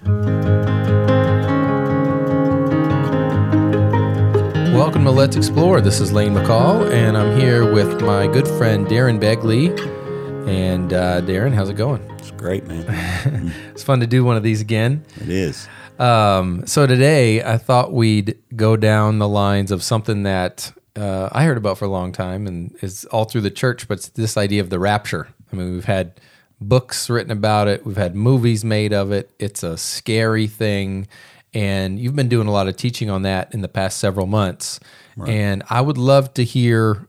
Welcome to Let's Explore. This is Lane McCall, and I'm here with my good friend Darren Begley. And uh, Darren, how's it going? It's great, man. It's fun to do one of these again. It is. Um, so today, I thought we'd go down the lines of something that uh, I heard about for a long time, and is all through the church. But it's this idea of the rapture. I mean, we've had books written about it. We've had movies made of it. It's a scary thing, and you've been doing a lot of teaching on that in the past several months. And I would love to hear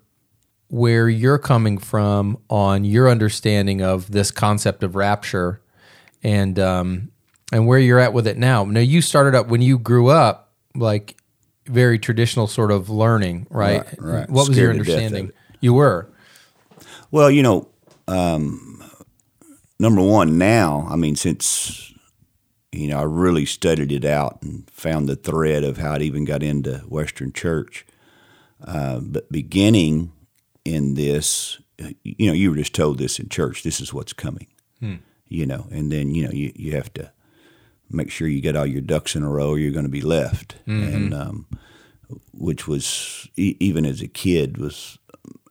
where you're coming from on your understanding of this concept of rapture and um, and where you're at with it now. Now you started up when you grew up, like very traditional sort of learning, right? Right, right. What was your Scared death of understanding? You were. Well, you know, um, number one, now, I mean, since, you know, I really studied it out and found the thread of how it even got into Western Church. Uh, but beginning in this, you know, you were just told this in church this is what's coming, you know, and then, you know, you, you have to make sure you get all your ducks in a row or you're going to be left. And, um, which was, e- even as a kid, was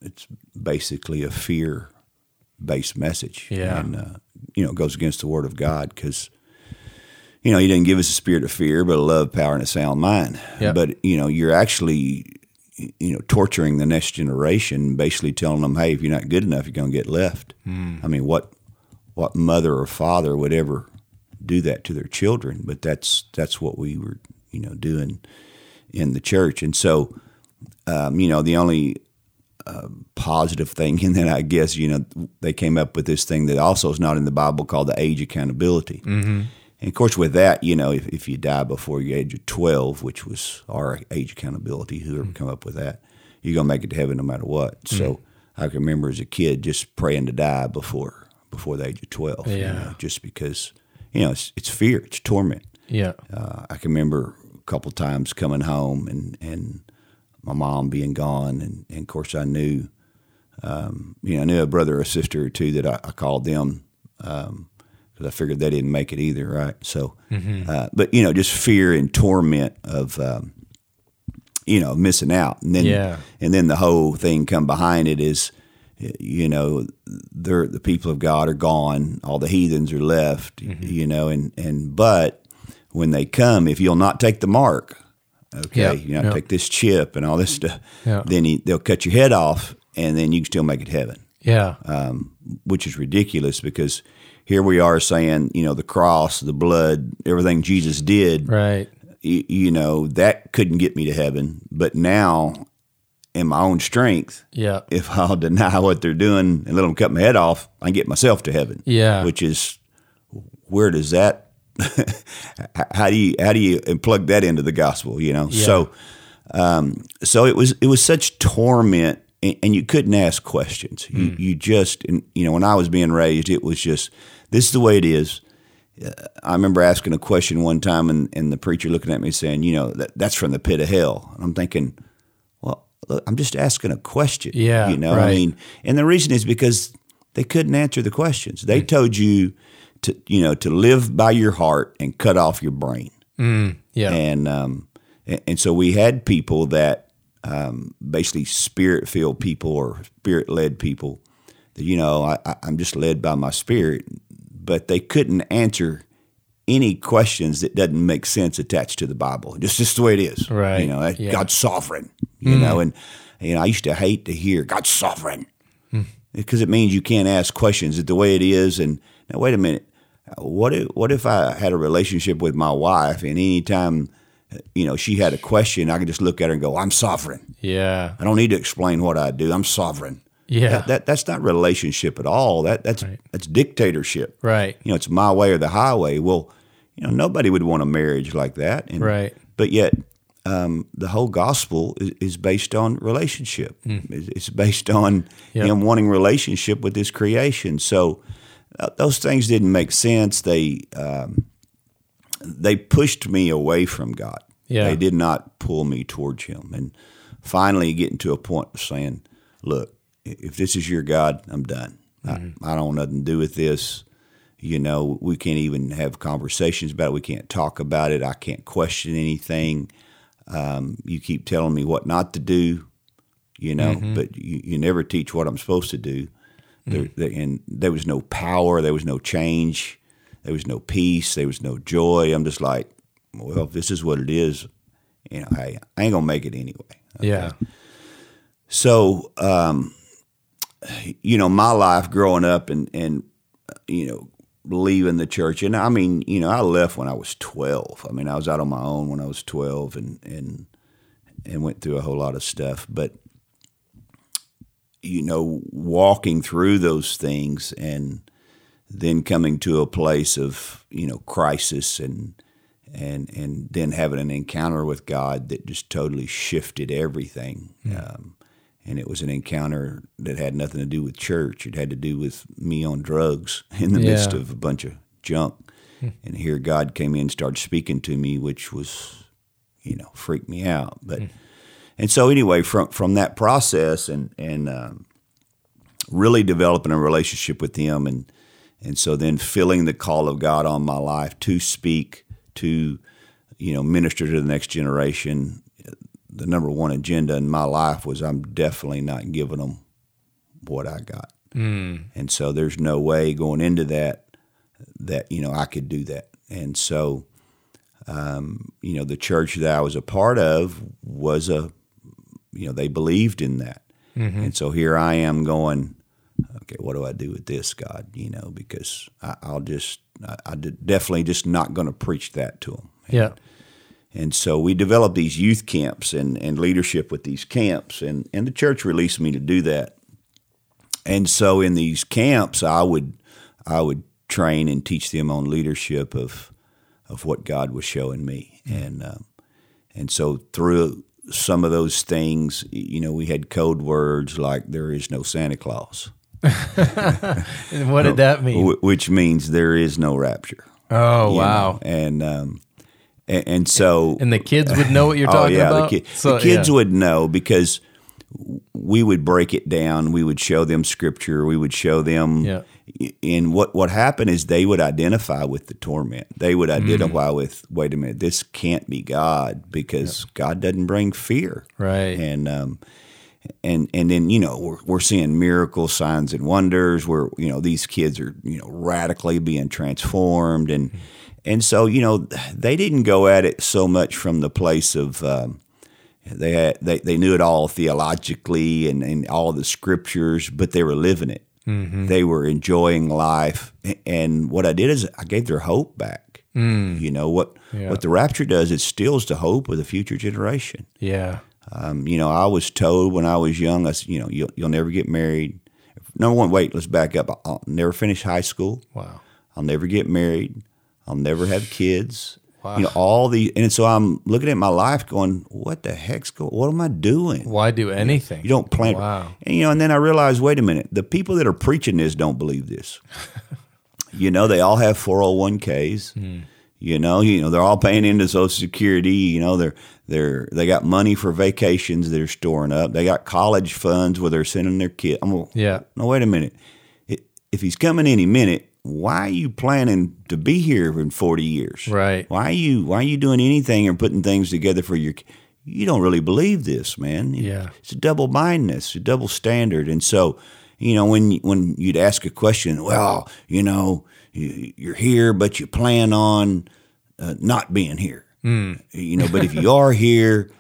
it's basically a fear based message. Yeah. And, uh, you know, it goes against the word of God because, you know, he didn't give us a spirit of fear, but a love, power, and a sound mind. Yeah. But, you know, you're actually, you know, torturing the next generation, basically telling them, hey, if you're not good enough, you're going to get left. I mean, what, what mother or father would ever do that to their children? But that's, that's what we were, you know, doing in the church. And so, um, you know, the only uh, positive thing And then I guess, you know, they came up with this thing that also is not in the Bible called the age accountability. Mm-hmm. And of course, with that, you know, if, if you die before your age of 12, which was our age accountability, whoever come up with that, you're going to make it to heaven no matter what. So I can remember as a kid just praying to die before before the age of 12, you Yeah. know, just because, you know, it's, it's fear, it's torment. Yeah. Uh, I can remember a couple times coming home and, and my mom being gone, and, and of course I knew, um, you know, I knew a brother or sister or two that I, I called them because I figured they didn't make it either, right? So, uh, but you know, just fear and torment of, um, you know, missing out, and then Yeah. and then the whole thing come behind it is, you know, they're, the people of God are gone, all the heathens are left, you know, and and but when they come, if you'll not take the mark, okay, you know, take this chip and all this stuff, then he, they'll cut your head off, and then you can still make it heaven, Yeah. um, which is ridiculous because here we are saying, you know, the cross, the blood, everything Jesus did, right. you, you know, that couldn't get me to heaven, but now in my own strength, Yeah. if I'll deny what they're doing and let them cut my head off, I can get myself to heaven. Yeah. Which is where does that? how do you how do you plug that into the gospel? You know. Yeah. So, um, so it was it was such torment, and, and you couldn't ask questions. You you just and, you know when I was being raised, it was just this is the way it is. Uh, I remember asking a question one time, and, and the preacher looking at me saying, "You know, that, that's from the pit of hell." And I'm thinking, well, look, I'm just asking a question. Yeah, you know, right. I mean, and the reason is because they couldn't answer the questions. They told you to, you know, to live by your heart and cut off your brain. Yeah. And um, and, and so we had people that um, basically spirit filled people or spirit led people that you know I, I, I'm just led by my spirit, but they couldn't answer any questions that doesn't make sense attached to the Bible. Just just the way it is, Right. You know, Yeah. God's sovereign. You know, and you know I used to hate to hear God's sovereign because it means you can't ask questions. That the way it is, and now wait a minute. What if what if I had a relationship with my wife, and anytime you know she had a question, I could just look at her and go, "I'm sovereign. yeah. I don't need to explain what I do. I'm sovereign." Yeah. That, that that's not relationship at all. That that's Right. that's dictatorship. Right. You know, it's my way or the highway. Well, you know, nobody would want a marriage like that. And, Right. But yet, um, the whole gospel is, is based on relationship. It's, it's based on. Yep. him wanting relationship with his creation. So those things didn't make sense. They um, they pushed me away from God. Yeah. They did not pull me towards Him. And finally, getting to a point of saying, "Look, if this is your God, I'm done. Mm-hmm. I, I don't want nothing to do with this." You know, we can't even have conversations about it. We can't talk about it. I can't question anything. Um, you keep telling me what not to do, you know, but you, you never teach what I'm supposed to do. There, there- and there was no power. There was no change. There was no peace. There was no joy. I'm just like, well, if this is what it is, you know, I, I ain't gonna make it anyway. Yeah. So, um, you know, my life growing up and and you know leaving the church, and I mean, you know, I left when I was twelve. I mean, I was out on my own when I was twelve, and and and went through a whole lot of stuff. But you know, walking through those things and then coming to a place of you know crisis and and and then having an encounter with God that just totally shifted everything. Um, and it was an encounter that had nothing to do with church. It had to do with me on drugs in the midst of a bunch of junk. And here God came in and started speaking to me, which was, you know, freaked me out. But and so anyway, from from that process and and um, really developing a relationship with Him, and and so then filling the call of God on my life to speak, to you know, minister to the next generation. The number one agenda in my life was I'm definitely not giving them what I got, mm. and so there's no way going into that that you know I could do that, and so um, you know the church that I was a part of was a you know they believed in that, and so here I am going okay, what do I do with this, God? You know, because I, I'll just, I, I definitely just not going to preach that to them. Yeah. And so we developed these youth camps and, and leadership with these camps, and, and the church released me to do that. And so in these camps, I would I would train and teach them on leadership of of what God was showing me, and um, and so through some of those things, you know, we had code words like "there is no Santa Claus," And what did that mean? which means there is no rapture. Oh, wow. know, and um, and, and so And the kids would know what you're oh talking yeah, about. the, So, the kids yeah. would know because we would break it down. We would show them scripture. We would show them. Yeah. And what what happened is they would identify with the torment. They would Mm. identify with, wait a minute, this can't be God because God doesn't bring fear. Right. And um, and and then you know we're, we're seeing miracles, signs, and wonders. Where you know these kids are you know radically being transformed, and and so you know they didn't go at it so much from the place of um, they had they, they knew it all theologically and, and all the scriptures, but they were living it. They were enjoying life, and what I did is I gave their hope back. You know what Yeah. what the rapture does? It steals the hope of the future generation. Yeah. Um, you know, I was told when I was young, I, you know, you'll, you'll never get married. Number one, wait, let's back up. I'll never finish high school. Wow. I'll never get married. I'll never have kids. Wow. You know, all the, and so I'm looking at my life going, what the heck's going, what am I doing? Why do anything? You don't plan. Wow. And, you know, and then I realized, wait a minute, the people that are preaching this don't believe this. you know, they all have 401ks. Hmm. You know, you know, they're all paying into Social Security. You know, they're they're they got money for vacations they're storing up. They got college funds where they're sending their kid. I'm going, Yeah. no, wait a minute. If he's coming any minute, why are you planning to be here in 40 years? Right. Why are you why are you doing anything or putting things together for your you don't really believe this, man. Yeah. It's a double mindedness, a double standard. And so, you know, when when you'd ask a question, well, you know, you, you're here, but you plan on uh, not being here. You know, but if you are here,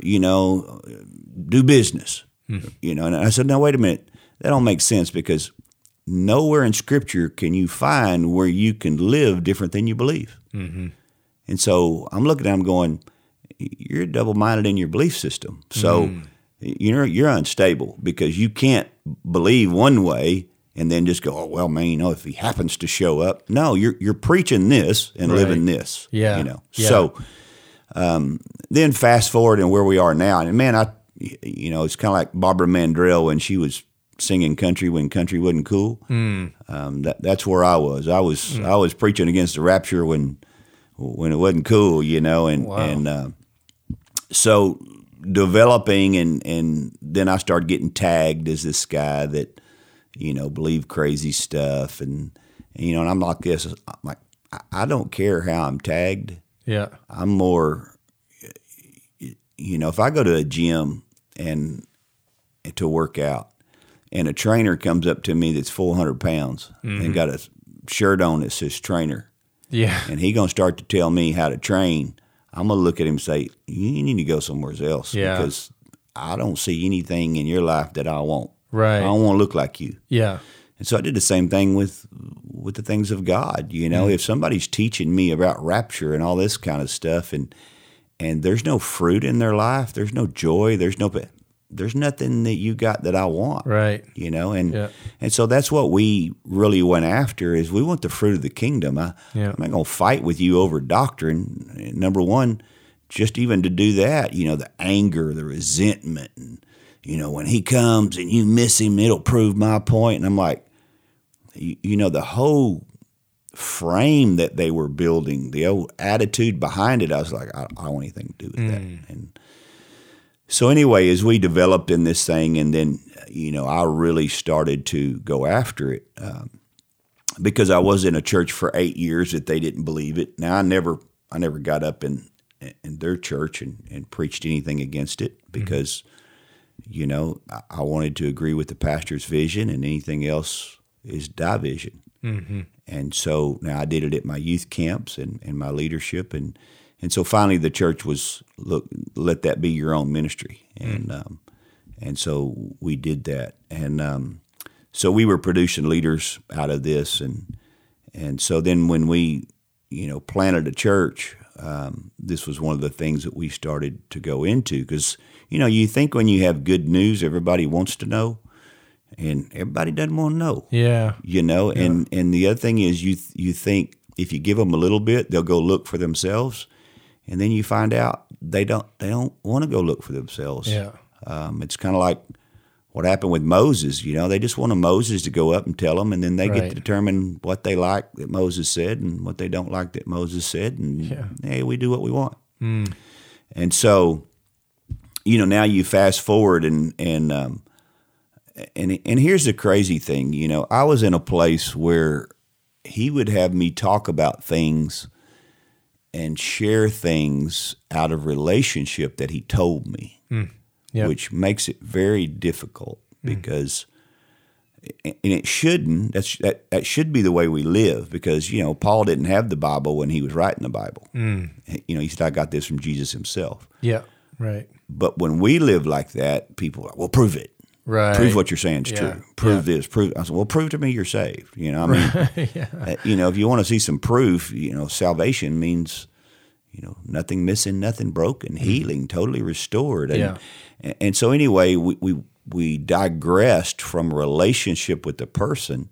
you know, do business. You know, and I said, now wait a minute, that don't make sense because nowhere in Scripture can you find where you can live different than you believe. And so I'm looking at him going, you're double minded in your belief system. So you're you're unstable because you can't believe one way and then just go, oh well, man, you know, if he happens to show up. No, you're you're preaching this and living this. Yeah. You know. Yeah. So um, then fast forward and where we are now. And man, I you know, it's kinda like Barbara Mandrell when she was singing country when country wasn't cool. Um, that, that's where I was. I was I was preaching against the rapture when when it wasn't cool, you know, and Wow. and uh, so developing and and then I started getting tagged as this guy that you know believed crazy stuff and And, you know, and I'm like this. I'm like I- I don't care how I'm tagged. Yeah. I'm more, you know, if I go to a gym and to work out, and a trainer comes up to me that's 400 pounds and mm-hmm. got a shirt on that says trainer, Yeah. and he gonna start to tell me how to train, I'm gonna look at him and say, "You need to go somewhere else Yeah. because I don't see anything in your life that I want. Right. I don't want to look like you." Yeah. And so I did the same thing with with the things of God. You know, mm-hmm. if somebody's teaching me about rapture and all this kind of stuff, and and there's no fruit in their life, there's no joy, there's no there's nothing that you got that I want. Right. You know, and Yeah. and so that's what we really went after is we want the fruit of the kingdom. I, Yeah. I'm not going to fight with you over doctrine. Number one, just even to do that, you know, the anger, the resentment, and you know, when he comes and you miss him, it'll prove my point. And I'm like, you, you know, the whole frame that they were building, the old attitude behind it, I was like, I, I don't want anything to do with that. Mm. And so anyway, as we developed in this thing, and then you know, I really started to go after it um, because I was in a church for eight years that they didn't believe it. Now I never, I never got up in in their church and, and preached anything against it because you know I, I wanted to agree with the pastor's vision, and anything else is division. And so now I did it at my youth camps and, and my leadership, and and so finally the church was look let that be your own ministry, and um, and so we did that, and um, so we were producing leaders out of this, and and so then when we you know planted a church, um, this was one of the things that we started to go into. Because you know you think when you have good news everybody wants to know, and everybody doesn't want to know. Yeah. you know and and the other thing is you you think if you give them a little bit they'll go look for themselves and then you find out they don't they don't want to go look for themselves. Yeah. um, it's kind of like what happened with Moses you know? They just wanted Moses to go up and tell them and then they get to determine what they like that Moses said and what they don't like that Moses said and Yeah. hey we do what we want. And so you know now you fast forward and and um, and and here's the crazy thing, you know, I was in a place where he would have me talk about things and share things out of relationship that he told me, hmm. Yep. which makes it very difficult hmm. because and it shouldn't that's that, that should be the way we live because you know Paul didn't have the Bible when he was writing the Bible. Hmm. You know, he said I got this from Jesus himself. Yeah. Right. But when we live like that, people are like, well, prove it. Right. Prove what you're saying is Yeah. true. Prove this. Prove. I said, well, prove to me you're saved. You know, I mean, uh, you know, if you want to see some proof, you know, salvation means, you know, nothing missing, nothing broken, healing, totally restored. And, Mm-hmm. Yeah. and so anyway, we, we we digressed from relationship with the person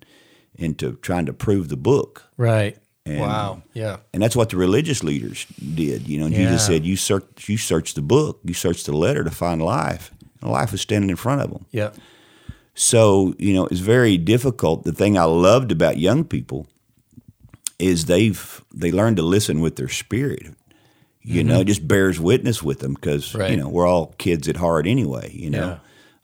into trying to prove the book. Right. And- wow. Yeah. And that's what the religious leaders did. You know, and Jesus said, "You search, you search the book, you search the letter to find life. Life is standing in front of them." Yeah. So you know, it's very difficult. The thing I loved about young people is they've they learn to listen with their spirit. You know, it just bears witness with them because Mm-hmm. Right. you know we're all kids at heart anyway. You know,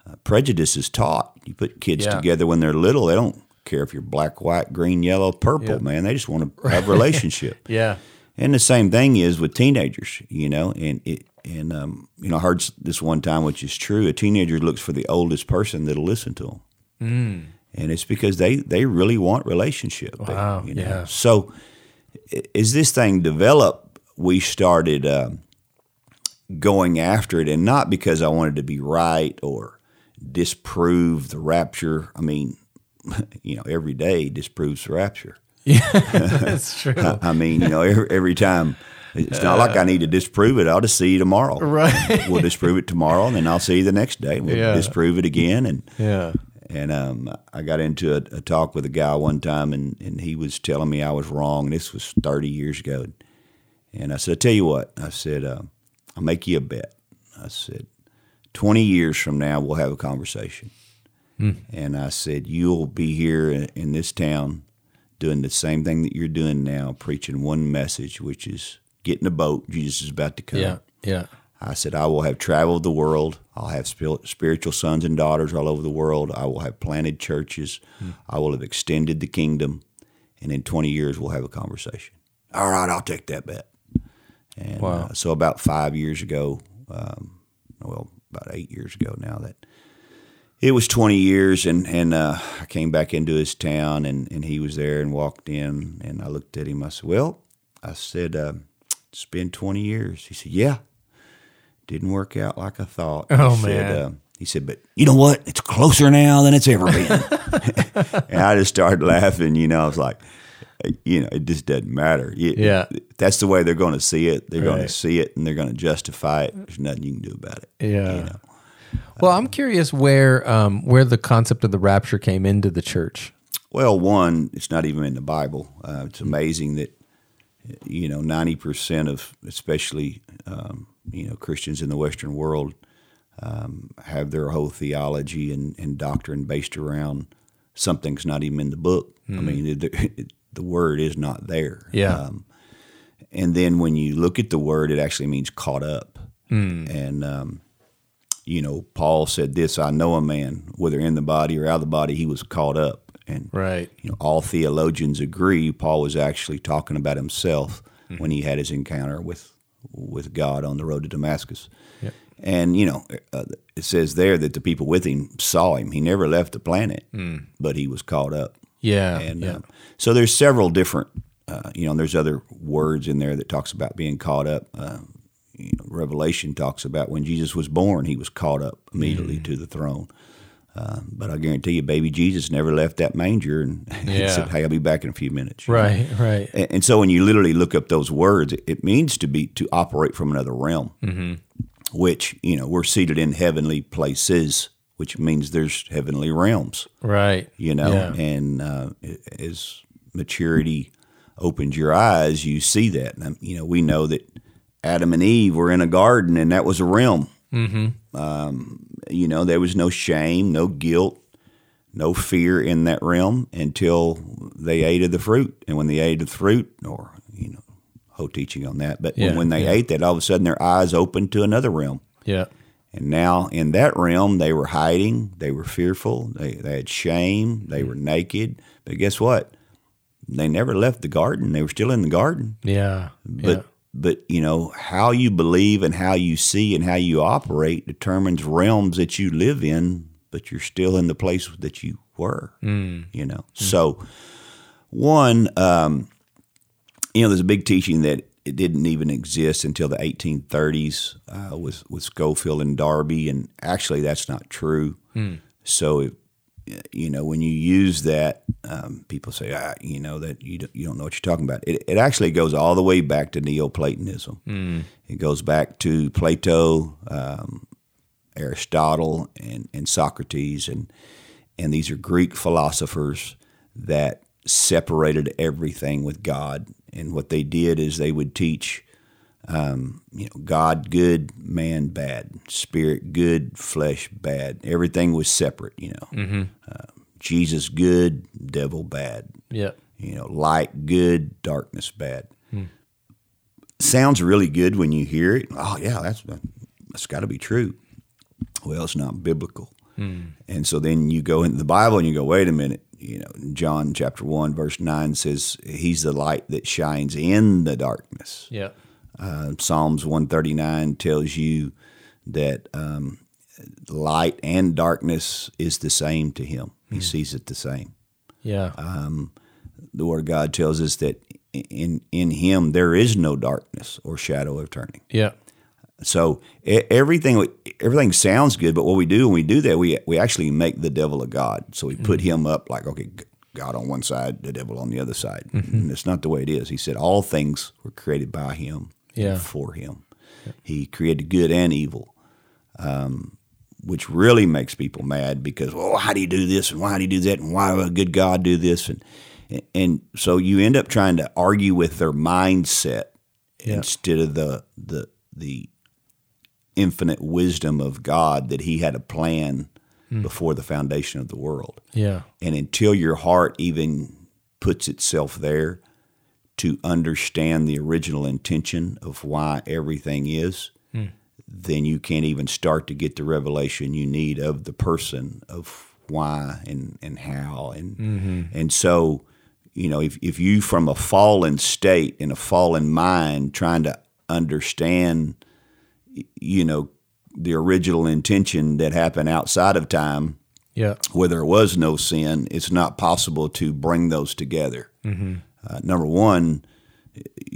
uh, prejudice is taught. You put kids Yeah. together when they're little; they don't care if you're black, white, green, yellow, purple. Yeah. Man, they just want to have a relationship. Yeah. And the same thing is with teenagers, you know, and it and um, you know, I heard this one time, which is true. A teenager looks for the oldest person that'll listen to them, Mm. and it's because they they really want relationship. Wow, you know? yeah. So as this thing developed, we started um, going after it, and not because I wanted to be right or disprove the rapture. I mean, you know, every day disproves the rapture. Yeah, that's true. I mean, you know, every, every time it's not like I need to disprove it. I'll just see you tomorrow. Right. We'll disprove it tomorrow, and then I'll see you the next day. We'll Yeah. disprove it again, and yeah. and um, I got into a, a talk with a guy one time, and, and he was telling me I was wrong. This was thirty years ago, and I said, "I tell you what," I said, uh, "I'll make you a bet." I said, 20 years from now, we'll have a conversation." And I said, "You'll be here in, in this town." Doing the same thing that you're doing now, preaching one message, which is get in a boat. Jesus is about to come. Yeah. Yeah. I said, I will have traveled the world. I'll have spiritual sons and daughters all over the world. I will have planted churches. I will have extended the kingdom. and in 20 years we'll have a conversation. All right, I'll take that bet. And Wow. uh, so about five years ago, um, well, about eight years ago now that it was 20 years and, and uh, I came back into his town and, and he was there and walked in and I looked at him. I said, well, I said, uh, it's been 20 years. He said, yeah, didn't work out like I thought. Oh, he Said, man. uh, he said, but you know what? It's closer now than it's ever been. and I just started laughing. You know, I was like, you know, it just doesn't matter. You- Yeah. That's the way they're going to see it. They're going to see it and they're going to justify it. There's nothing you can do about it. Yeah. You know? Well, I'm curious where um, where the concept of the rapture came into the church. Well, one, it's not even in the Bible. Uh, it's amazing that you know ninety percent of, especially um, you know Christians in the Western world, um, have their whole theology and, and doctrine based around something's not even in the book. I mean, the, the word is not there. Yeah. Um, and then when you look at the word, it actually means caught up. And um, you know, Paul said this: "I know a man, whether in the body or out of the body, he was caught up." And Right. you know, all theologians agree Paul was actually talking about himself Mm-hmm. when he had his encounter with with God on the road to Damascus. Yep. And you know, uh, it says there that the people with him saw him. He never left the planet, Mm. but he was caught up. Yeah. And yeah. um, so there's several different, uh, you know, there's other words in there that talks about being caught up. Uh, you know, Revelation talks about when Jesus was born, he was caught up immediately Mm. to the throne. Um, but I guarantee you, baby Jesus never left that manger and Yeah. said, "Hey, I'll be back in a few minutes." know? right. Right. And, and so when you literally look up those words, it, it means to be to operate from another realm, Mm-hmm. which you know we're seated in heavenly places, which means there's heavenly realms Right. you know Yeah. and uh, as maturity opens your eyes you see that and, um, you know we know that adam and eve were in a garden and that was a realm mm-hmm. um, you know there was no shame no guilt no fear in that realm until they ate of the fruit and when they ate of the fruit or you know whole teaching on that but Yeah, when, they yeah. ate that all of a sudden their eyes opened to another realm Yeah. and now in that realm, they were hiding, they were fearful, they, they had shame, they mm-hmm. were naked. But guess what? They never left the garden. They were still in the garden. Yeah. But yeah. But you know, how you believe and how you see and how you operate determines realms that you live in, but you're still in the place that you were. You know. So one, um, you know, there's a big teaching that it didn't even exist until the 1830s uh, with with Scofield and Darby, and actually that's not true. So, if, you know, when you use that, um, people say, ah, you know, that you don't, you don't know what you're talking about. It, it actually goes all the way back to Neoplatonism. It goes back to Plato, um, Aristotle, and, and Socrates, and and these are Greek philosophers that separated everything with God. And what they did is they would teach, um, you know, God good, man bad, spirit good, flesh bad. Everything was separate. You know, uh, Jesus good, devil bad. Yeah. You know, light good, darkness bad. Sounds really good when you hear it. Oh yeah, that's that's got to be true. Well, it's not biblical. And so then you go into the Bible and you go, wait a minute. You know, John chapter one verse nine says he's the light that shines in the darkness. Yeah. Uh, Psalms one thirty nine tells you that um, light and darkness is the same to him. He sees it the same Yeah. the Word of God tells us that in in Him there is no darkness or shadow of turning. yeah. So everything everything sounds good, but what we do when we do that, we we actually make the devil a god. So we put him up like okay, God on one side, the devil on the other side. And it's not the way it is. He said all things were created by Him, Yeah. for Him. He created good and evil. Um, which really makes people mad because, well, how do you do this and why do you do that and why would a good God do this and and so you end up trying to argue with their mindset Yeah. instead of the the the infinite wisdom of God that He had a plan before the foundation of the world. Yeah. And until your heart even puts itself there to understand the original intention of why everything is, hmm. then you can't even start to get the revelation you need of the person of why and, and how and mm-hmm. and so you know, if if you from a fallen state in a fallen mind trying to understand, you know, the original intention that happened outside of time, Yeah. where there was no sin, it's not possible to bring those together. Mm-hmm. Uh, number one,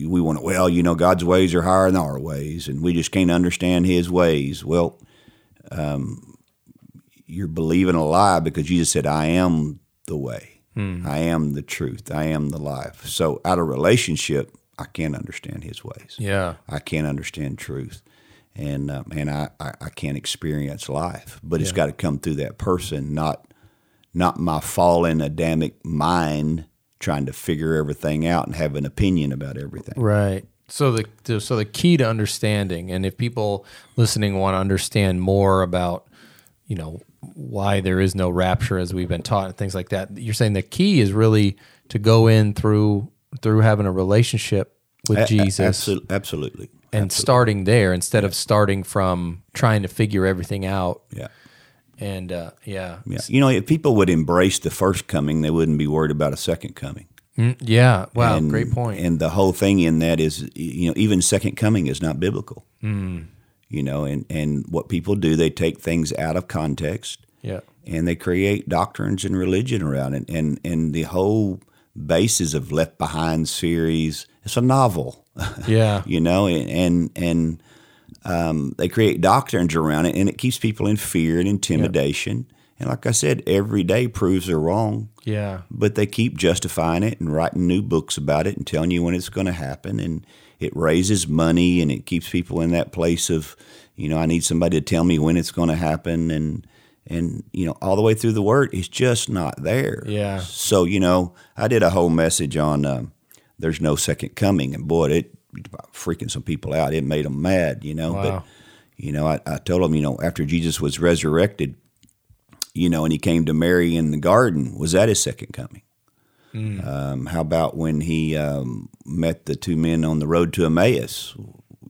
we want to, well, you know, God's ways are higher than our ways, and we just can't understand His ways. Well, um, you're believing a lie because Jesus said, I am the way, I am the truth, I am the life. So, out of relationship, I can't understand His ways. Yeah. I can't understand truth, and uh, and I, I, I can't experience life. But it's got to come through that person, not not my fallen Adamic mind trying to figure everything out and have an opinion about everything. Right. So the, so the key to understanding, and if people listening want to understand more about, you know, why there is no rapture as we've been taught and things like that, you're saying the key is really to go in through through having a relationship with A- a- Jesus absol- absolutely. and starting there instead of starting from trying to figure everything out. Yeah. And uh, yeah, Yeah. You know, if people would embrace the first coming, they wouldn't be worried about a second coming. Mm, yeah. Wow, and, great point. And the whole thing in that is, you know, even second coming is not biblical. Mm. You know, and, and what people do, they take things out of context yeah. and they create doctrines and religion around it. And and the whole basis of Left Behind series, it's a novel, Yeah. you know, and and, and um, they create doctrines around it, and it keeps people in fear and intimidation. And like I said, every day proves they're wrong, Yeah. but they keep justifying it and writing new books about it and telling you when it's going to happen. And it raises money and it keeps people in that place of, you know, I need somebody to tell me when it's going to happen. And, and, you know, all the way through the word, it's just not there. Yeah. So, you know, I did a whole message on um, there's no second coming. And boy, it freaking some people out. It made them mad, you know. Wow. But, you know, I, I told them, you know, after Jesus was resurrected, you know, and he came to Mary in the garden, was that his second coming? Um, how about when he um, met the two men on the road to Emmaus?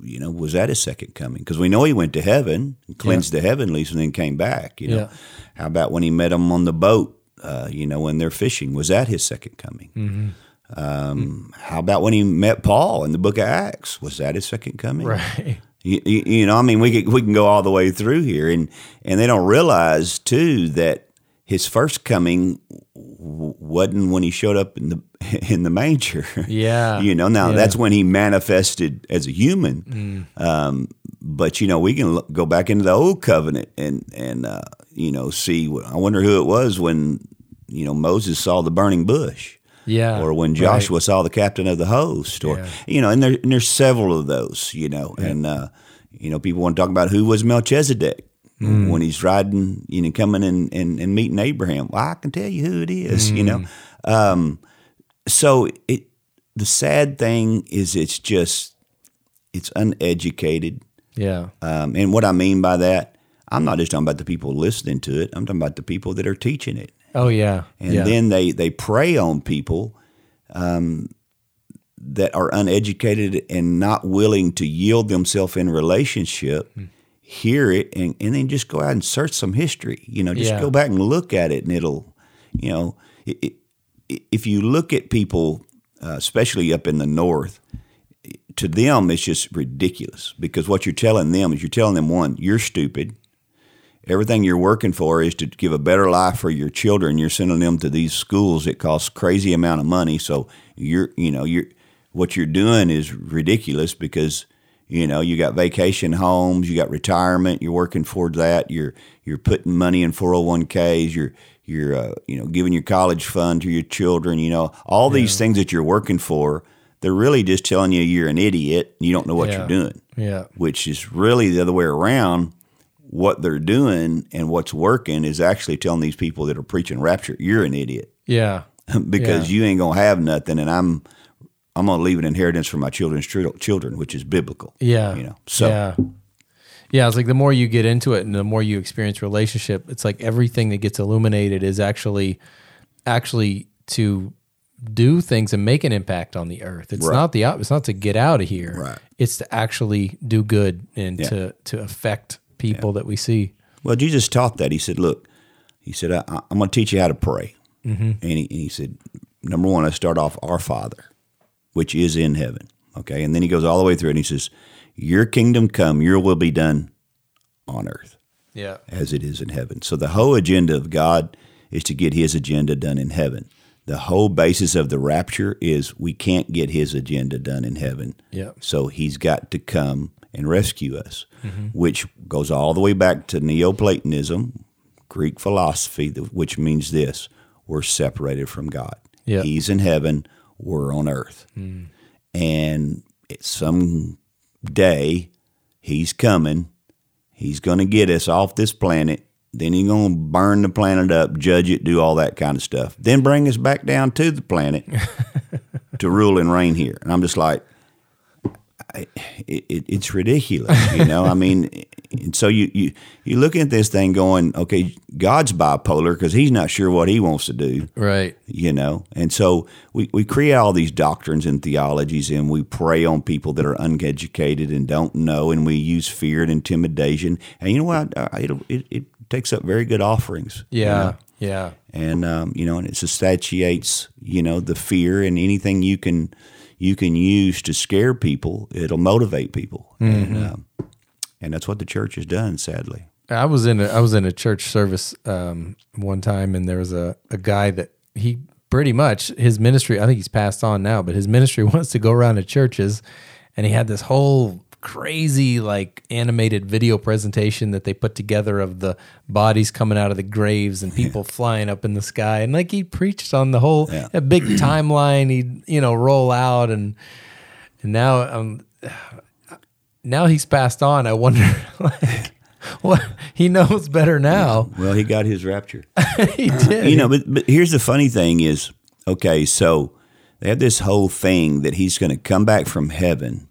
You know, was that his second coming? Because we know he went to heaven and cleansed the heavenlies and then came back. You know, Yeah. how about when he met them on the boat? Uh, you know, when they're fishing, was that his second coming? Mm-hmm. Um, how about when he met Paul in the Book of Acts? Was that his second coming? Right. You, you, you know, I mean, we can, we can go all the way through here, and and they don't realize too that his first coming w- wasn't when he showed up in the in the manger. Yeah. you know, now Yeah. that's when he manifested as a human. Um, but you know, we can look, go back into the old covenant and and uh, you know see. I wonder who it was when you know Moses saw the burning bush Yeah. or when Right. Joshua saw the captain of the host, or Yeah. you know, and, there, and there's several of those, you know, and uh, you know, people want to talk about who was Melchizedek Mm. when he's riding, you know, coming and, and, and meeting Abraham. Well, I can tell you who it is, you know. Mm. Um, so it the sad thing is it's just it's uneducated, Yeah. um, and what I mean by that, I'm not just talking about the people listening to it. I'm talking about the people that are teaching it Oh yeah. and yeah. then they they prey on people um, that are uneducated and not willing to yield themselves in relationship Hmm. hear it and, and then just go out and search some history you know just Yeah. go back and look at it and it'll you know it, it, if you look at people uh, especially up in the north to them it's just ridiculous because what you're telling them is you're telling them one you're stupid everything you're working for is to give a better life for your children. You're sending them to these schools that cost crazy amount of money. So you're, you know, you're what you're doing is ridiculous because you know you got vacation homes, you got retirement, you're working for that. You're you're putting money in 401ks. You're you're uh, you know giving your college fund to your children. You know all these things that you're working for. They're really just telling you you're an idiot. You don't know what Yeah. you're doing yeah. which is really the other way around. What they're doing and what's working is actually telling these people that are preaching rapture, you're an idiot Yeah. because Yeah. you ain't gonna have nothing, and I'm I'm gonna leave an inheritance for my children's chil- children, which is biblical. Yeah. you know. So yeah. Yeah, it's like the more you get into it and the more you experience relationship, it's like everything that gets illuminated is actually actually to do things and make an impact on the earth. It's Right. not the it's not to get out of here. Right. It's to actually do good and Yeah. to to affect people that we see. Well, Jesus taught that. He said, "Look," he said, I, "I'm going to teach you how to pray." Mm-hmm. And, he, and he said, number one, I start off our Father, which is in heaven. Okay. And then he goes all the way through and he says, Your kingdom come, your will be done on earth Yeah. as it is in heaven. So the whole agenda of God is to get his agenda done in heaven. The whole basis of the rapture is we can't get his agenda done in heaven. Yeah. So he's got to come and rescue us, which goes all the way back to Neoplatonism, Greek philosophy, which means this we're separated from God. Yeah. He's in heaven, we're on earth. Hmm. And some day he's coming, he's going to get us off this planet. Then he's going to burn the planet up, judge it, do all that kind of stuff. Then bring us back down to the planet to rule and reign here. And I'm just like, I, it, it, it's ridiculous, you know. I mean, and so you you you looking at this thing, going, okay, God's bipolar because He's not sure what He wants to do, Right. you know. And so we we create all these doctrines and theologies, and we prey on people that are uneducated and don't know, and we use fear and intimidation. And you know what? It it, it takes up very good offerings. you Yeah. know? Yeah. and um, you know, and it substantiates you know the fear and anything you can you can use to scare people. It'll motivate people, and um, and that's what the church has done. Sadly, I was in a I was in a church service um, one time, and there was a, a guy that he pretty much his ministry. I think he's passed on now, but his ministry wants to go around to churches, and he had this whole crazy like animated video presentation that they put together of the bodies coming out of the graves and people flying up in the sky, and like he preached on the whole Yeah. a big timeline. He'd you know roll out and and now um now he's passed on. I wonder like what he knows better now. well, he got his rapture. he did. you know, but but here's the funny thing is, okay, so they have this whole thing that he's going to come back from heaven,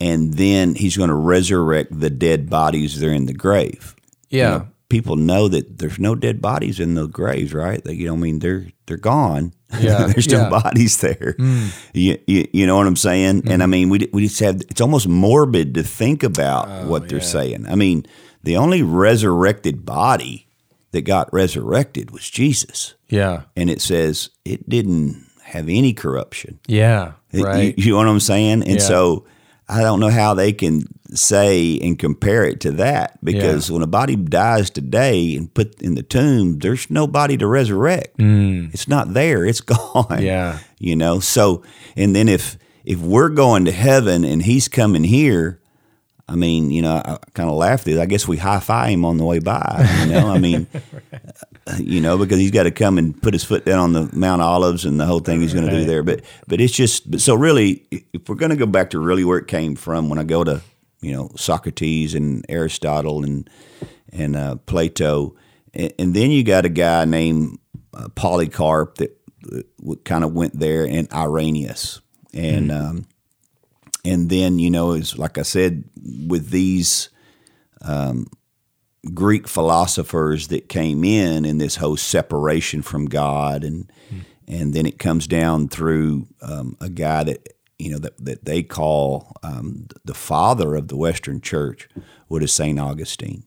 and then he's going to resurrect the dead bodies that are in the grave. You Yeah. know, people know that there's no dead bodies in the graves, right? They, you know, I mean, they're they're gone. Yeah, there's yeah. bodies there. Hmm. You, you you know what I'm saying? Hmm. And I mean, we we just have it's almost morbid to think about oh, what they're saying. I mean, the only resurrected body that got resurrected was Jesus yeah. and it says it didn't have any corruption. Yeah. It- Right. You, you know what I'm saying? And Yeah. so I don't know how they can say and compare it to that because when a body dies today and put in the tomb, there's nobody to resurrect. It's not there. It's gone. Mm. Yeah. You know. So and then if if we're going to heaven and he's coming here. I mean, you know, I kind of laughed at it. I guess we high five him on the way by. You know, I mean, you know, because he's got to come and put his foot down on the Mount Olives and the whole thing he's going to do there. But but it's just but so really, if we're going to go back to really where it came from, when I go to you know Socrates and Aristotle and and uh, Plato, and, and then you got a guy named uh, Polycarp that kind of went there, and Irenaeus, and um, and then you know it's like I said with these. Greek philosophers that came in in this whole separation from God, and and then it comes down through um, a guy that you know that, that they call um, the father of the Western Church, what is Saint Augustine.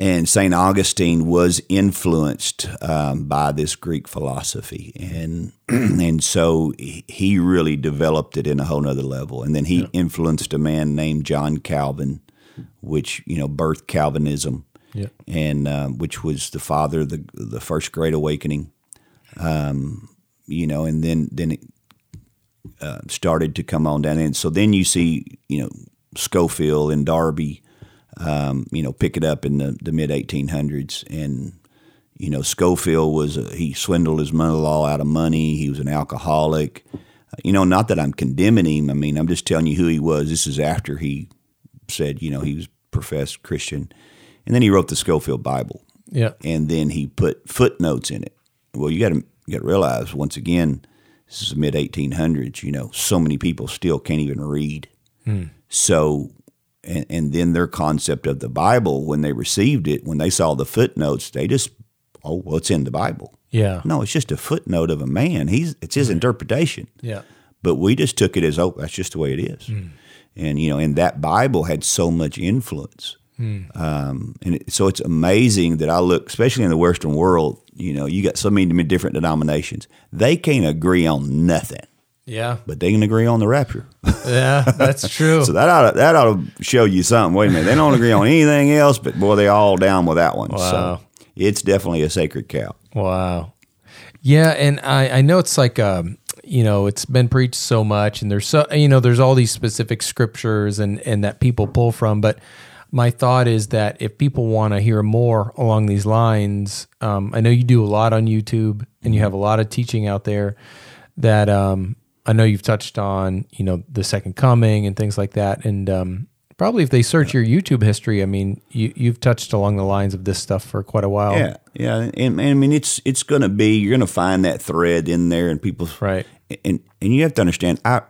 And Saint Augustine was influenced um, by this Greek philosophy, and and so he- really developed it in a whole nother level. And then he influenced a man named John Calvin, which you know birthed Calvinism, Yeah. and um, which was the father of the the first Great Awakening. Um, you know, and then then it uh, started to come on down, and so then you see you know Scofield and Darby, um, you know, pick it up in the, the mid 1800s, and you know Scofield was a, he swindled his mother-in-law out of money. He was an alcoholic. You know, not that I'm condemning him. I mean, I'm just telling you who he was. This is after he said, you know, he was professed Christian, and then he wrote the Scofield Bible, Yeah. and then he put footnotes in it. Well, you got to you got to realize once again, this is the mid 1800s. You know, so many people still can't even read. So, and, and then their concept of the Bible when they received it, when they saw the footnotes, they just, oh, well, it's in the Bible. Yeah. No, it's just a footnote of a man. He's it's his interpretation Yeah. but we just took it as oh that's just the way it is and you know and that bible had so much influence um, and it, so it's amazing that i look especially in the western world You know, you got so many different denominations. They can't agree on nothing, Yeah. but they can agree on the rapture. Yeah, that's true. so that ought to, that ought to show you something. Wait a minute, they don't agree on anything else, but boy, they all down with that one. Wow. So it's definitely a sacred cow. Wow. Yeah, and I, I know it's like um, you know, it's been preached so much and there's so you know, there's all these specific scriptures and and that people pull from, but my thought is that if people want to hear more along these lines, um, I know you do a lot on YouTube and you have a lot of teaching out there that um, I know you've touched on, you know, the second coming and things like that. And um, probably if they search your YouTube history, I mean, you, you've touched along the lines of this stuff for quite a while. Yeah, yeah, and, and I mean it's it's going to be you're going to find that thread in there, and people's Right. and and you have to understand, I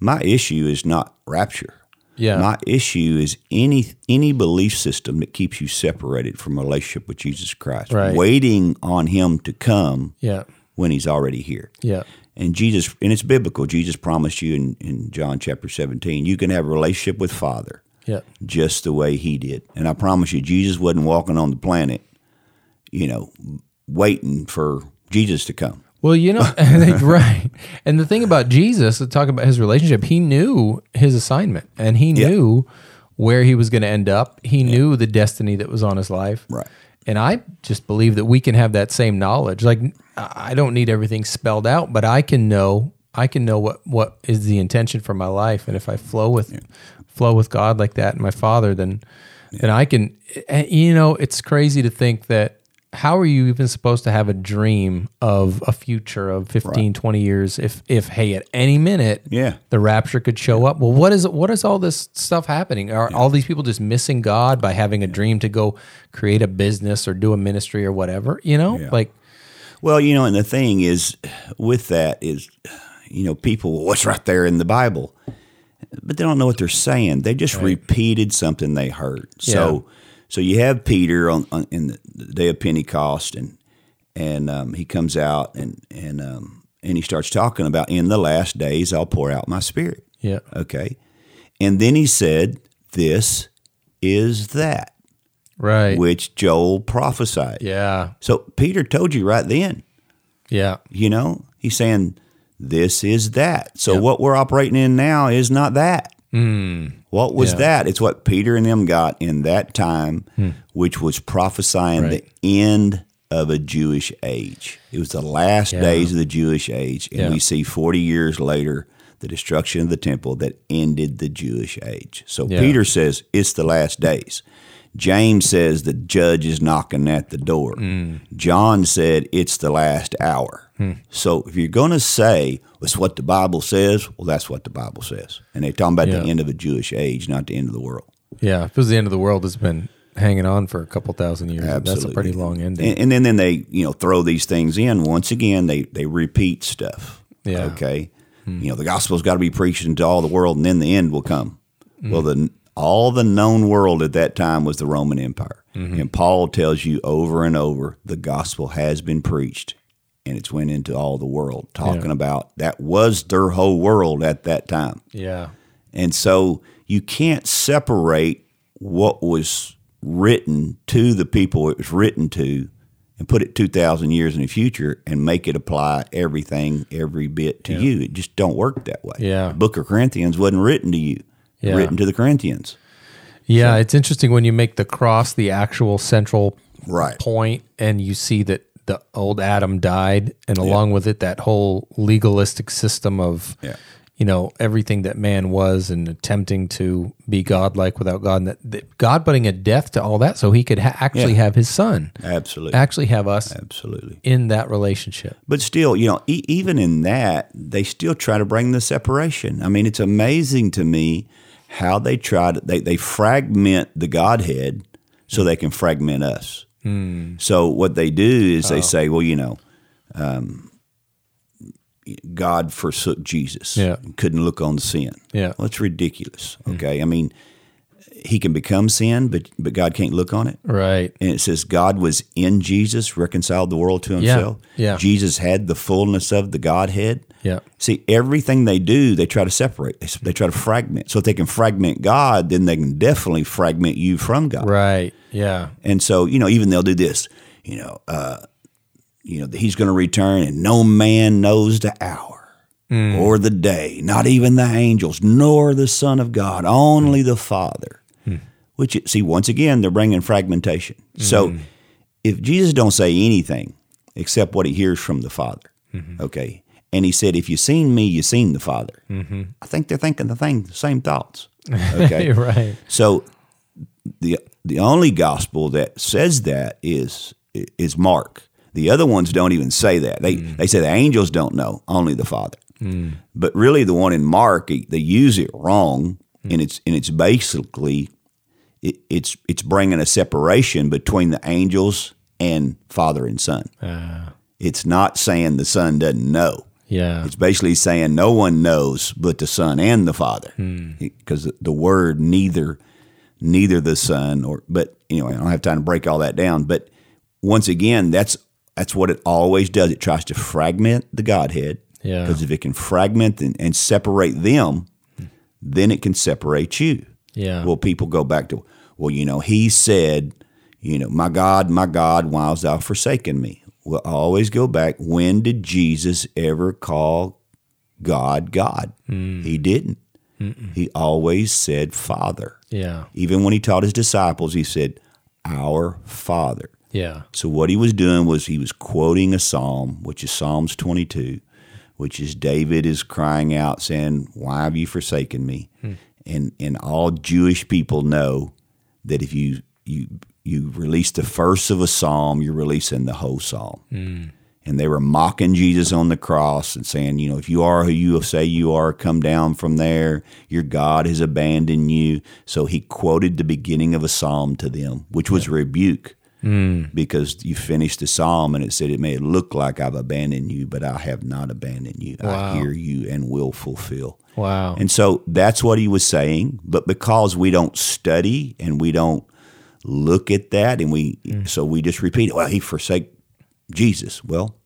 my issue is not rapture. Yeah. My issue is any any belief system that keeps you separated from a relationship with Jesus Christ, Right. waiting on Him to come Yeah. when He's already here. Yeah. And Jesus, and it's biblical. Jesus promised you in, in John chapter 17, you can have a relationship with Father Yeah. just the way He did. And I promise you, Jesus wasn't walking on the planet, you know, waiting for Jesus to come. Well, you know, right. And the thing about Jesus, to talk about his relationship, he knew his assignment and he Yeah. knew where he was going to end up. He knew the destiny that was on his life. Right. And I just believe that we can have that same knowledge. Like I don't need everything spelled out, but I can know I can know what what is the intention for my life. And if I flow with flow with God like that and my father then then I can eh, eh, you know, it's crazy to think that how are you even supposed to have a dream of a future of 15 20 years if if hey at any minute Yeah. the rapture could show up? Well what is what is all this stuff happening? Are all these people just missing god by having a dream to go create a business or do a ministry or whatever you know? Like Well, you know, and the thing is with that is, you know, people, what's right there in the Bible? But they don't know what they're saying. They just repeated something they heard. So, so you have Peter on, on in the day of Pentecost, and and um, he comes out and and um, and he starts talking about in the last days I'll pour out my spirit. yeah Okay, and then he said, "This is that right which Joel prophesied." yeah So Peter told you right then. yeah You know, he's saying this is that. So Yeah. what we're operating in now is not that. What was Yeah. that? It's what Peter and them got in that time, which was prophesying Hmm. Right. the end of a Jewish age. It was the last Yeah. days of the Jewish age. And Yeah. we see 40 years later the destruction of the temple that ended the Jewish age. So Yeah. Peter says it's the last days. James says the judge is knocking at the door. Mm. John said it's the last hour. Hmm. So if you're going to say it's what the Bible says, well, that's what the Bible says. And they're talking about Yeah. the end of a Jewish age, not the end of the world. yeah because the end of the world has been hanging on for a couple thousand years that's a Absolutely. pretty long ending And, and then, then they, you know, throw these things in. Once again, they, they repeat stuff. Yeah. Okay. Hmm. You know, the gospel's got to be preached into all the world, and then the end will come. Hmm. Well, the all the known world at that time was the Roman Empire, mm-hmm. and Paul tells you over and over the gospel has been preached, and it's went into all the world, talking about that was their whole world at that time. yeah. And so you can't separate what was written to the people it was written to and put it 2,000 years in the future and make it apply everything, every bit to you. It just don't work that way. Yeah. The book of Corinthians wasn't written to you, Yeah. written to the Corinthians. Yeah, it's interesting when you make the cross the actual central Right. point and you see that the old Adam died and along with it that whole legalistic system of Yeah. You know everything that man was and attempting to be godlike without God and that, that God putting a death to all that so he could ha- actually Yeah. have his son Absolutely. actually have us Absolutely. in that relationship. But still, you know, e- even in that, they still try to bring the separation. I mean, it's amazing to me how they try to they, they fragment the Godhead so they can fragment us. So what they do is they say, well, you know, um, God forsook Jesus. Yeah. couldn't look on sin. Yeah. Well, it's ridiculous. Okay, I mean, he can become sin, but but God can't look on it Right. and it says God was in Jesus, reconciled the world to himself. yeah. Jesus had the fullness of the Godhead. Yeah. See, everything they do, they try to separate. They, they try to fragment. So if they can fragment God, then they can definitely fragment you from God. Right. Yeah. And so, you know, even they'll do this, you know, uh, you know, that he's going to return and no man knows the hour mm. or the day, not even the angels, nor the Son of God, only the Father. Hmm. Which, see, once again, they're bringing fragmentation. So mm-hmm. if Jesus don't say anything except what he hears from the Father, mm-hmm. okay, and he said, if you've seen me, you've seen the Father. Mm-hmm. I think they're thinking the thing, the same thoughts. Okay. You're right. So the the only gospel that says that is is Mark. The other ones don't even say that. They mm. they say the angels don't know, only the Father. Mm. But really, the one in Mark, they use it wrong, mm. and it's and it's basically it, it's it's bringing a separation between the angels and Father and Son. Uh, It's not saying the Son doesn't know. yeah. It's basically saying no one knows but the Son and the Father, hmm. because the word neither, neither the Son or but anyway, I don't have time to break all that down. But once again, that's that's what it always does. It tries to fragment the Godhead. Yeah. Because if it can fragment and, and separate them, then it can separate you. Yeah. Well, people go back to, well, you know, he said, you know, my God, my God, why hast thou forsaken me? Well, I always go back. When did Jesus ever call God God? Hmm. He didn't. He always said Father. yeah. Even when he taught his disciples, he said, Our Father. Yeah. So what he was doing was he was quoting a psalm, which is Psalms 22, which is David is crying out saying, "Why have you forsaken me?" Hmm. And and all Jewish people know that if you you you release the first of a psalm, you're releasing the whole psalm. Hmm. And they were mocking Jesus on the cross and saying, you know, if you are who you say you are, come down from there. Your God has abandoned you. So he quoted the beginning of a psalm to them, which was rebuke Mm. because you finished the psalm and it said, It may look like I've abandoned you, but I have not abandoned you. Wow. I hear you and will fulfill. Wow. And so that's what he was saying. But because we don't study and we don't look at that, and we mm. so we just repeat, well, he forsake Jesus. Well,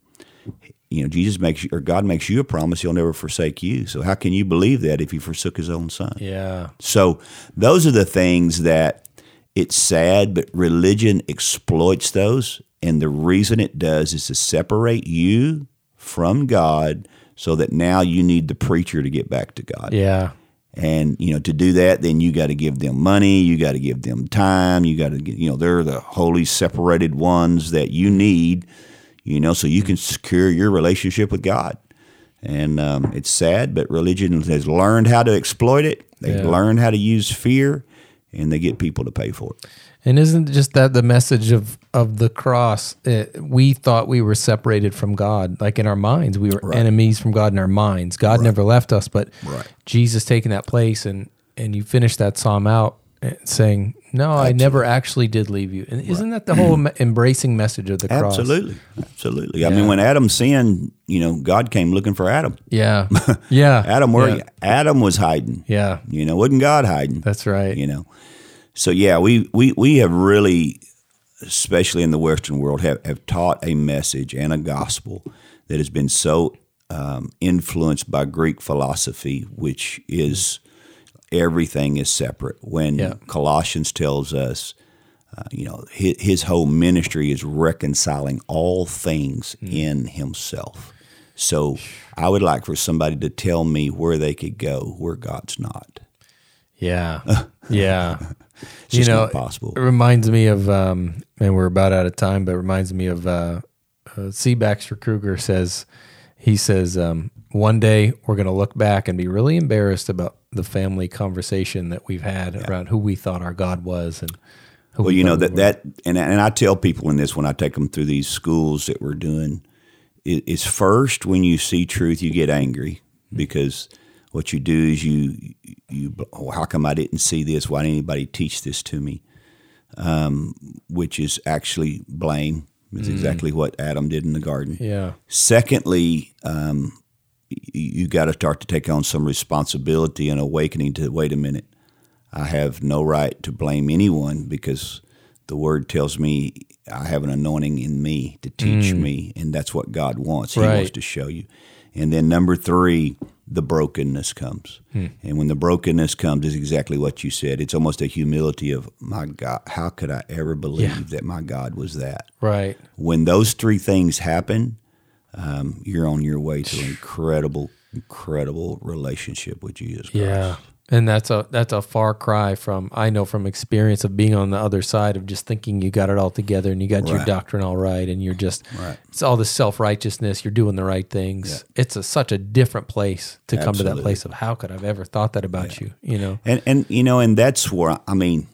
you know, Jesus makes you or God makes you a promise he'll never forsake you. So how can you believe that if he forsook his own son? yeah. So those are the things that it's sad, but religion exploits those. And the reason it does is to separate you from God so that now you need the preacher to get back to God. Yeah. And, you know, to do that, then you got to give them money, you got to give them time, you got to, you know, they're the holy separated ones that you need, you know, so you can secure your relationship with God. And um, it's sad, but religion has learned how to exploit it. They've Yeah. learned how to use fear, and they get people to pay for it. And isn't just that the message of of the cross? Uh, we thought we were separated from God, like in our minds, we were enemies from God in our minds. God never left us, but Right. Jesus taking that place, and and you finish that psalm out saying, "No, I never actually did leave you." And isn't that the whole embracing message of the cross? Absolutely, absolutely. I mean, when Adam sinned, you know, God came looking for Adam. Yeah. Yeah. Adam, where yeah. Adam was hiding. Yeah. You know, wasn't God hiding? That's right. you know. So yeah, we we we have really, especially in the Western world, have have taught a message and a gospel that has been so um, influenced by Greek philosophy, which is everything is separate. When Yeah. Colossians tells us. Uh, you know, his, his whole ministry is reconciling all things in himself. So I would like for somebody to tell me where they could go where God's not. Yeah. Yeah. It's just not possible. It reminds me of, um, and we're about out of time, but it reminds me of uh, uh, C. Baxter Kruger says, he says, um, one day we're going to look back and be really embarrassed about the family conversation that we've had around who we thought our God was and who Well, we you know thought we that that and and I tell people in this when I take them through these schools that we're doing is first when you see truth you get angry because what you do is you you oh, how come I didn't see this? Why didn't anybody teach this to me? Um, which is actually blame. Is exactly what Adam did in the garden. Yeah. Secondly, um, you got to start to take on some responsibility and awakening to wait a minute. I have no right to blame anyone because the word tells me I have an anointing in me to teach mm. me, and that's what God wants. He wants to show you. And then number three, the brokenness comes. Hmm. And when the brokenness comes, is exactly what you said. It's almost a humility of, my God, how could I ever believe Yeah. that my God was that? Right. When those three things happen, um, you're on your way to an incredible, incredible relationship with Jesus Christ. Yeah. And that's a that's a far cry from I know from experience of being on the other side of just thinking you got it all together and you got your doctrine all right and you're just Right. it's all this self righteousness, you're doing the right things. It's a, such a different place to come to that place of how could I've ever thought that about you, you know? And and you know, and that's where I mean,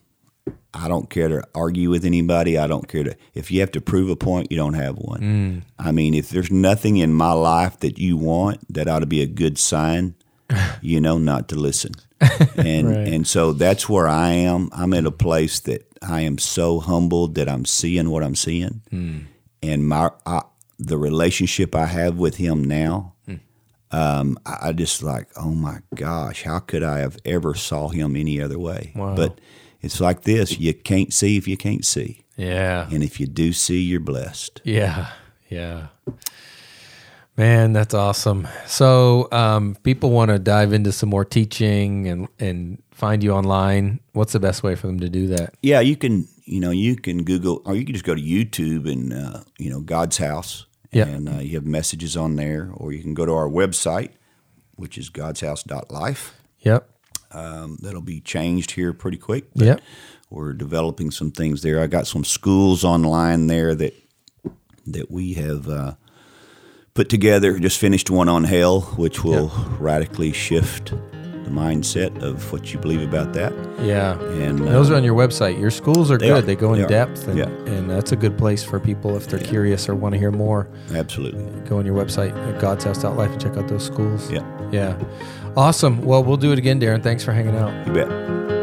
I don't care to argue with anybody. I don't care to if you have to prove a point, you don't have one. Mm. I mean, if there's nothing in my life that you want, that ought to be a good sign, you know, not to listen. And Right. and so that's where I am. I'm at a place that I am so humbled that I'm seeing what I'm seeing, hmm. and my I, the relationship I have with him now. Hmm. Um, I I just like, oh my gosh, how could I have ever saw him any other way? Wow. But it's like this: you can't see if you can't see, Yeah. and if you do see, you're blessed. Yeah, yeah. Man, that's awesome. So, um, people want to dive into some more teaching and and find you online. What's the best way for them to do that? Yeah, you can, you know, you can Google, or you can just go to YouTube and, uh, you know, God's House, Yeah. and uh, you have messages on there, or you can go to our website, which is godshouse.life. Yep. Um, that'll be changed here pretty quick. Yep. We're developing some things there. I got some schools online there that that we have uh, put together. Just finished one on hell, which will radically shift the mindset of what you believe about that. Yeah. And those uh, are on your website. Your schools are good. are. They go in They depth, and, Yeah. and that's a good place for people if they're curious or want to hear more. absolutely. Go on your website at godshouse.life and check out those schools. Yeah, Yeah. Awesome. Well, we'll do it again, Darren. Thanks for hanging out. you bet.